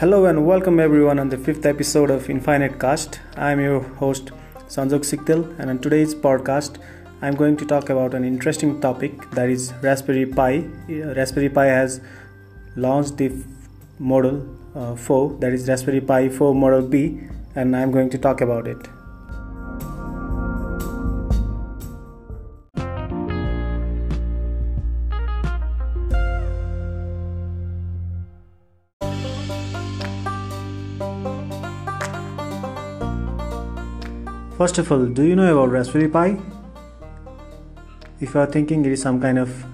Hello and welcome everyone on the fifth episode of Infinite Cast. I'm your host Sanjog Sikdel, and on today's podcast, I'm going to talk about an interesting topic that is Raspberry Pi. Uh, Raspberry Pi has launched the model uh, 4, that is Raspberry Pi 4 Model B, and I'm going to talk about it. First of all, do you know about Raspberry Pi? If you are thinking it is some kind of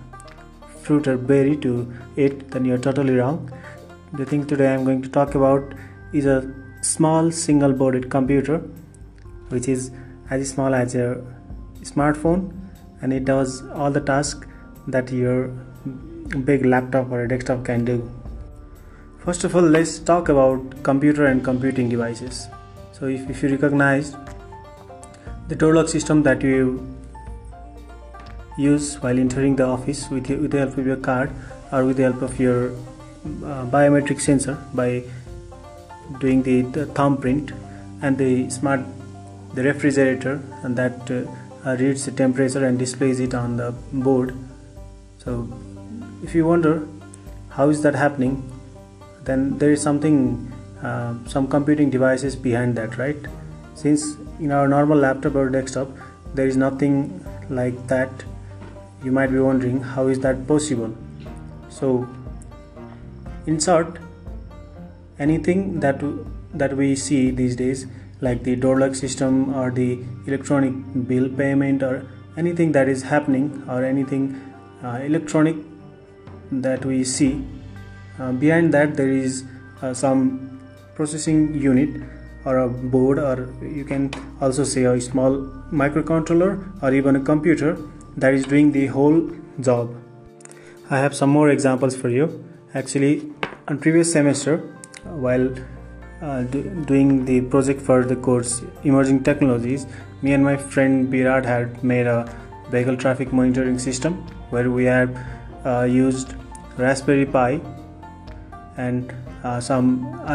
fruit or berry to eat, then you are totally wrong. The thing today I am going to talk about is a small single boarded computer which is as small as a smartphone and it does all the tasks that your big laptop or a desktop can do. First of all, let's talk about computer and computing devices. So, if, if you recognize the door lock system that you use while entering the office with, with the help of your card or with the help of your uh, biometric sensor by doing the, the thumbprint and the smart the refrigerator and that uh, reads the temperature and displays it on the board. So if you wonder how is that happening then there is something uh, some computing devices behind that right? Since in our normal laptop or desktop there is nothing like that. You might be wondering how is that possible? So in short anything that that we see these days like the door lock system or the electronic bill payment or anything that is happening or anything uh, electronic that we see uh, behind that there is uh, some processing unit or a board or you can also say a small microcontroller or even a computer that is doing the whole job. I have some more examples for you. Actually on previous semester while uh, do, doing the project for the course emerging technologies me and my friend Birat had made a vehicle traffic monitoring system where we had uh, used raspberry pi and uh, some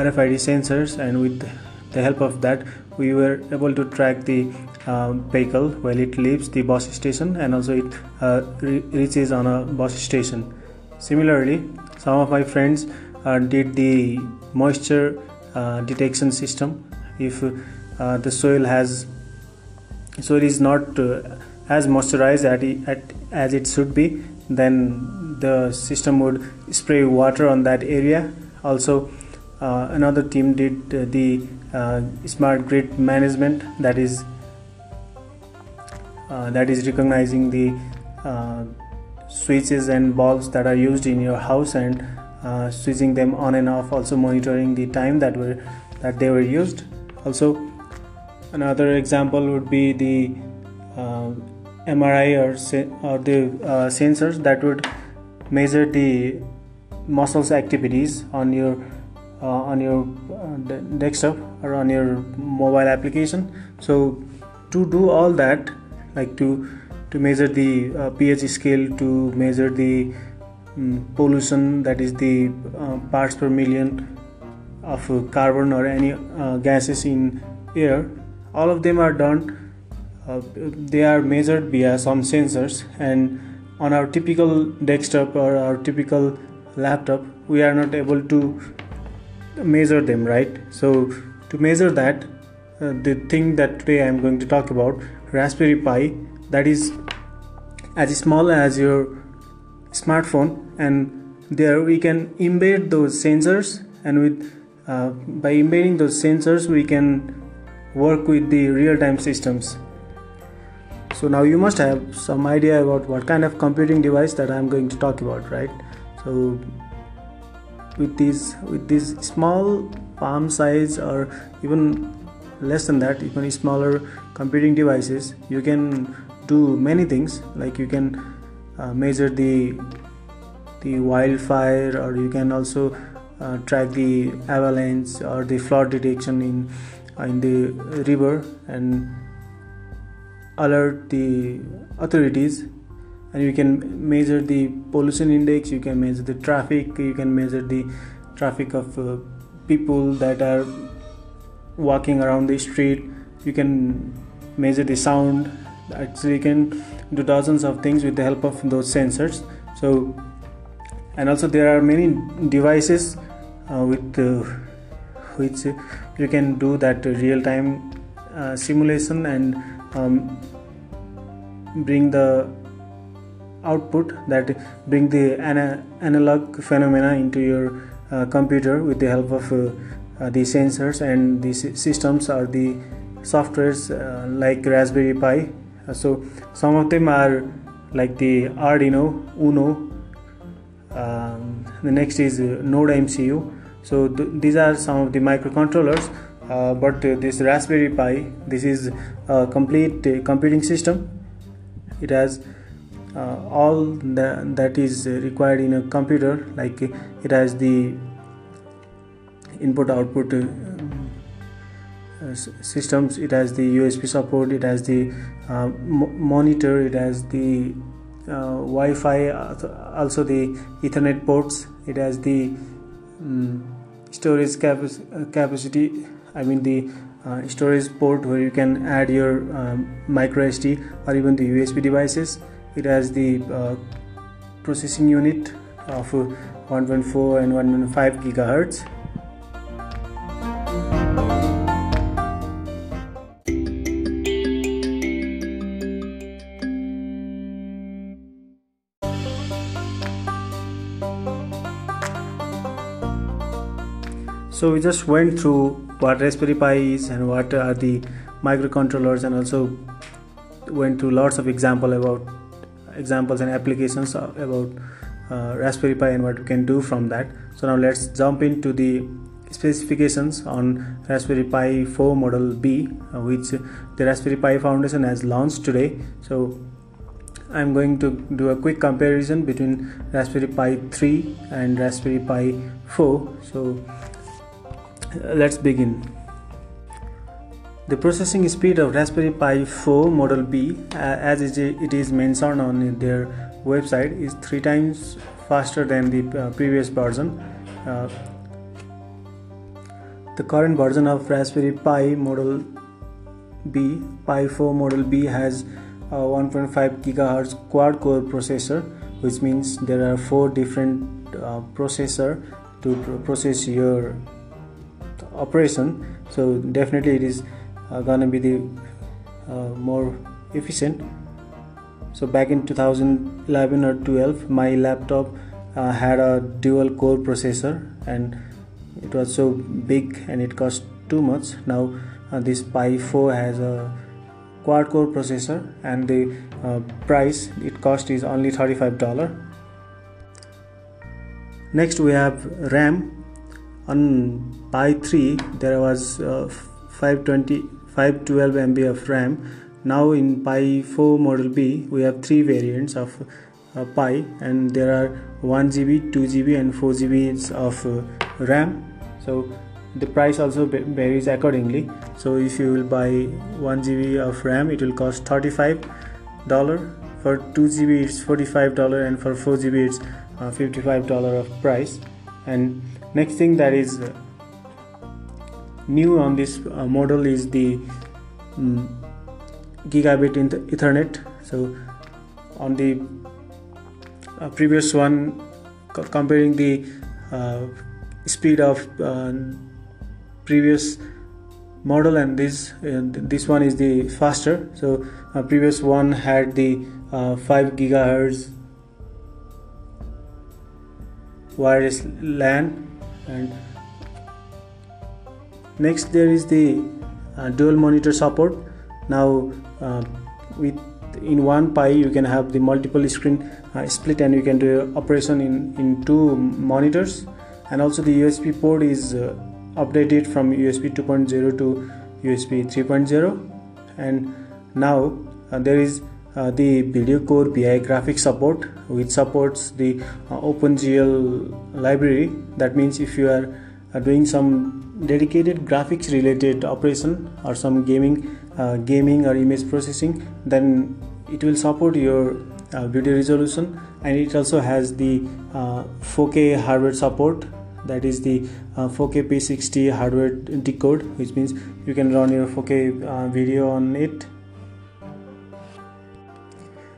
rfid sensors and with the help of that we were able to track the uh, vehicle while it leaves the bus station and also it uh, re- reaches on a bus station. Similarly some of my friends uh, did the moisture uh, detection system. If uh, the soil has soil is not uh, as moisturized at, at, as it should be then the system would spray water on that area. Also another team did the uh, smart grid management that is uh, that is recognizing the uh, switches and bulbs that are used in your house and uh, switching them on and off also monitoring the time that were that they were used. Also another example would be the uh, MRI or, se- or the uh, sensors that would measure the muscles activities on your uh, on your uh, desktop or on your mobile application. So to do all that like to to measure the uh, pH scale to measure the um, pollution that is the uh, parts per million of uh, carbon or any uh, gases in air all of them are done they are measured via some sensors. And on our typical desktop or our typical laptop we are not able to measure them right? So to measure that uh, the thing that today i'm going to talk about raspberry pi that is as small as your smartphone and there we can embed those sensors and with uh, by embedding those sensors we can work with the real-time systems. So now you must have some idea about what kind of computing device that i'm going to talk about right? So with these with these small palm size or even less than that even smaller computing devices you can do many things. Like you can uh, measure the the wildfire or you can also uh, track the avalanche or the flood detection in uh, in the river and alert the authorities and you can measure the pollution index you can measure the traffic you can measure the traffic of uh, people that are walking around the street. You can measure the sound. Actually you can do dozens of things with the help of those sensors. So and also there are many devices uh, with uh, which you can do that real time uh, simulation and um, bring the output that bring the ana- analog phenomena into your uh, computer with the help of uh, uh, the sensors and the systems or the softwares uh, like raspberry pi. Uh, so some of them are like the arduino uno. Um, the next is uh, node mcu so th- these are some of the microcontrollers but this raspberry pi this is a complete computing system. It has uh, all the, that is required in a computer like it has the input output uh, uh, systems it has the usb support it has the uh, monitor it has the uh, wi-fi also the ethernet ports it has the um, storage cap- capacity i mean the uh, storage port where you can add your um, micro sd or even the usb devices it has the uh, processing unit of 1.4 and 1.5 gigahertz. So we just went through what raspberry pi is and what are the microcontrollers and also went through lots of example about examples and applications about uh, Raspberry Pi and what we can do from that. So now let's jump into the specifications on Raspberry Pi 4 model B uh, which the Raspberry Pi Foundation has launched today. So I'm going to do a quick comparison between Raspberry Pi 3 and Raspberry Pi 4. So uh, let's begin. The processing speed of Raspberry Pi 4 Model B, uh, as it is mentioned on their website, is three times faster than the uh, previous version. Uh, the current version of Raspberry Pi Model B, Pi 4 Model B, has a 1.5 gigahertz quad core processor, which means there are four different uh, processor to process your operation. So definitely it is uh, gonna be the uh, more efficient. So back in 2011 or 12 my laptop uh, had a dual core processor and it was so big and it cost too much. Now uh, this pi 4 has a quad core processor and the uh, price it cost is only $35 next we have ram. On pi 3 there was uh, 520 512 MB of RAM. Now in Pi 4 Model B, we have three variants of uh, Pi, and there are 1 GB, 2 GB, and 4 GB of uh, RAM. So the price also varies accordingly. So if you will buy 1 GB of RAM, it will cost 35 dollar. For 2 GB, it's 45 dollar, and for 4 GB, it's uh, 55 dollar of price. And next thing that is uh, new on this uh, model is the um, gigabit in ethernet. So on the uh, previous one comparing the uh, speed of uh, previous model and this uh, this one is the faster. So uh, previous one had the 5 gigahertz wireless LAN and next there is the uh, dual monitor support. Now uh, with in one pi you can have the multiple screen uh, split and you can do operation in in two monitors. And also the usb port is uh, updated from usb 2.0 to usb 3.0 and now uh, there is uh, the video core pi graphics support which supports the opengl library. That means if you are doing some dedicated graphics related operation or some gaming uh, gaming or image processing then it will support your uh, video resolution and it also has the uh, 4k hardware support that is the uh, 4K P60 hardware decode, which means you can run your 4K uh, video on it.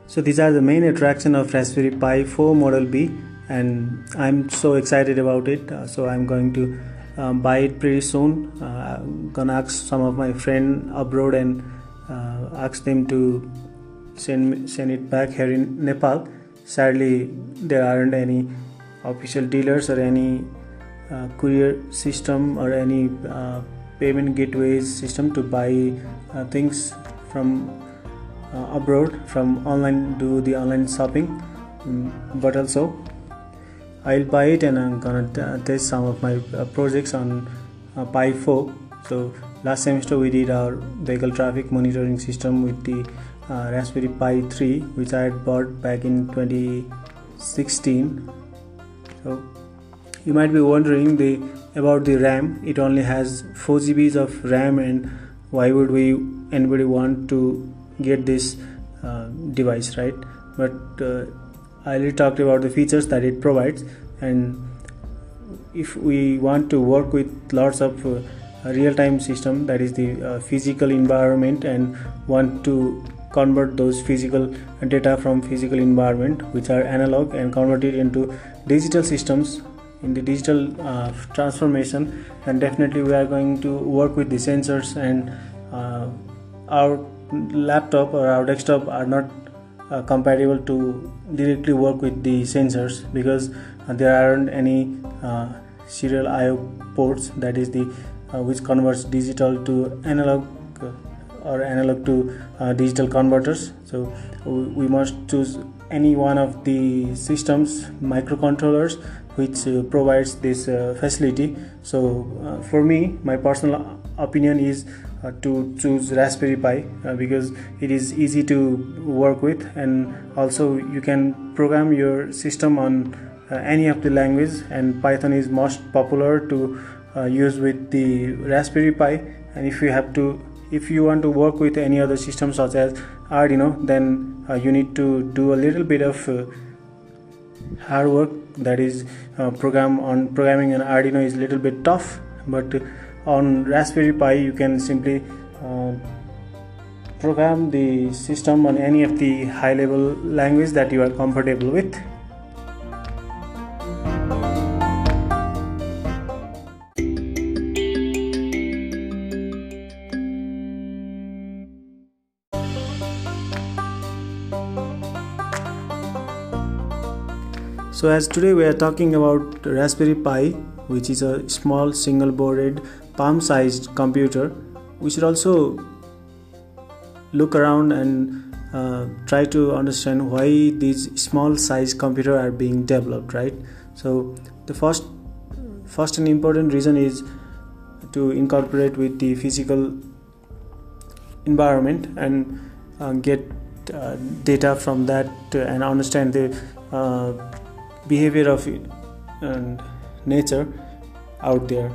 So these are the main attraction of Raspberry Pi 4 Model B, and I'm so excited about it. Uh, so I'm going to um, buy it pretty soon. Uh, I'm gonna ask some of my friend abroad and uh, ask them to send send it back here in Nepal. Sadly, there aren't any official dealers or any uh, courier system or any uh, payment gateways system to buy uh, things from uh, abroad from online do the online shopping um, but also I'll buy it and I'm gonna test some of my uh, projects on uh, Pi 4 so last semester we did our vehicle traffic monitoring system with the uh, Raspberry Pi 3 which I had bought back in 2016 so you might be wondering the about the RAM. It only has 4 GBs of RAM and why would we anybody want to get this uh, device right? But uh, I already talked about the features that it provides. And if we want to work with lots of uh, real-time system that is the uh, physical environment and want to convert those physical data from physical environment which are analog and convert it into digital systems in the digital uh, transformation and definitely we are going to work with the sensors and uh, our laptop or our desktop are not uh, compatible to directly work with the sensors because uh, there aren't any uh, serial IO ports that is the which converts digital to analog or analog to uh, digital converters. So we must choose any one of the systems microcontrollers which uh, provides this uh, facility. So for me my personal opinion is uh, to choose Raspberry Pi uh, because it is easy to work with and also you can program your system on uh, any of the language and Python is most popular to use with the Raspberry Pi. And if you have to if you want to work with any other system such as Arduino then uh, you need to do a little bit of uh, hard work. That is uh, program on programming an Arduino is a little bit tough but on Raspberry Pi you can simply uh, program the system on any of the high level language that you are comfortable with. So as today we are talking about Raspberry Pi which is a small single boarded palm sized computer we should also look around and uh, try to understand why these small size computer are being developed right? So the first first and important reason is to incorporate with the physical environment and uh, get uh, data from that and understand the uh, behavior of and nature out there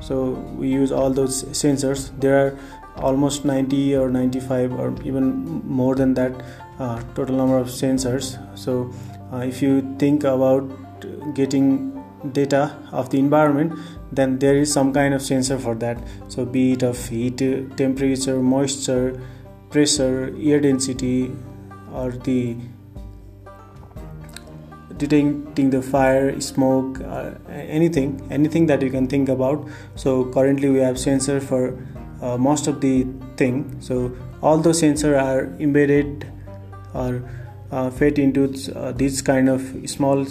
so we use all those sensors. There are almost 90 or 95 or even more than that uh, total number of sensors. So uh, if you think about getting data of the environment then there is some kind of sensor for that. So be it of heat temperature moisture pressure air density or the detecting the fire smoke uh, anything anything that you can think about. So currently we have sensor for uh, most of the thing. So all those sensors are embedded or uh, fed into uh, these kind of small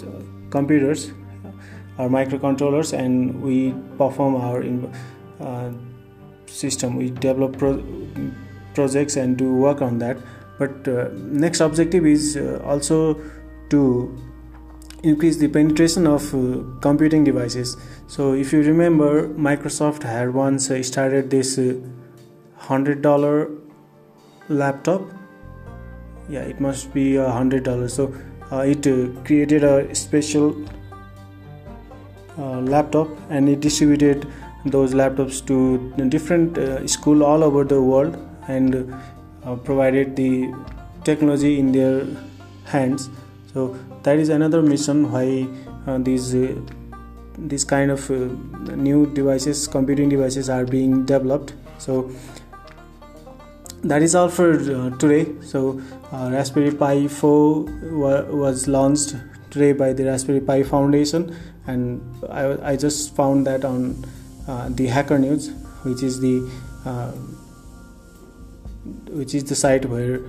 computers or microcontrollers and we perform our uh, system. We develop pro- projects and do work on that. But uh, next objective is also to increase the penetration of uh, computing devices. So, if you remember, Microsoft had once uh, started this uh, hundred dollar laptop. Yeah, it must be a hundred dollars. So, uh, it uh, created a special uh, laptop and it distributed those laptops to different school all over the world and provided the technology in their hands so that is another mission why uh, these uh, this kind of uh, new devices computing devices are being developed. So that is all for uh, today. So uh, raspberry pi 4 wa- was launched today by the raspberry pi foundation. And i, I just found that on uh, the hacker news which is the which is the site where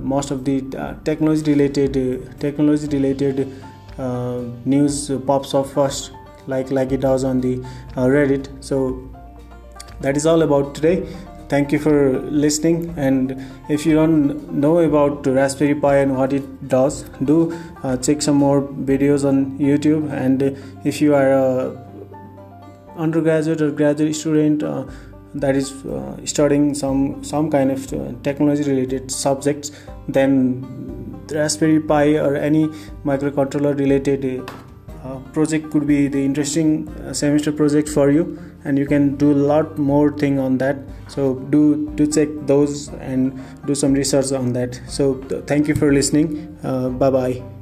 most of the uh, technology related technology related news pops up first like like it does on the reddit. So that is all about today. Thank you for listening. And if you don't know about raspberry pi and what it does do uh, check some more videos on youtube. And if you are a undergraduate or graduate student uh, that is uh, studying some some kind of uh, technology related subjects then raspberry pi or any microcontroller related uh, project could be the interesting uh, semester project for you and you can do a lot more thing on that. So do do check those and do some research on that. So th- thank you for listening. Uh, bye bye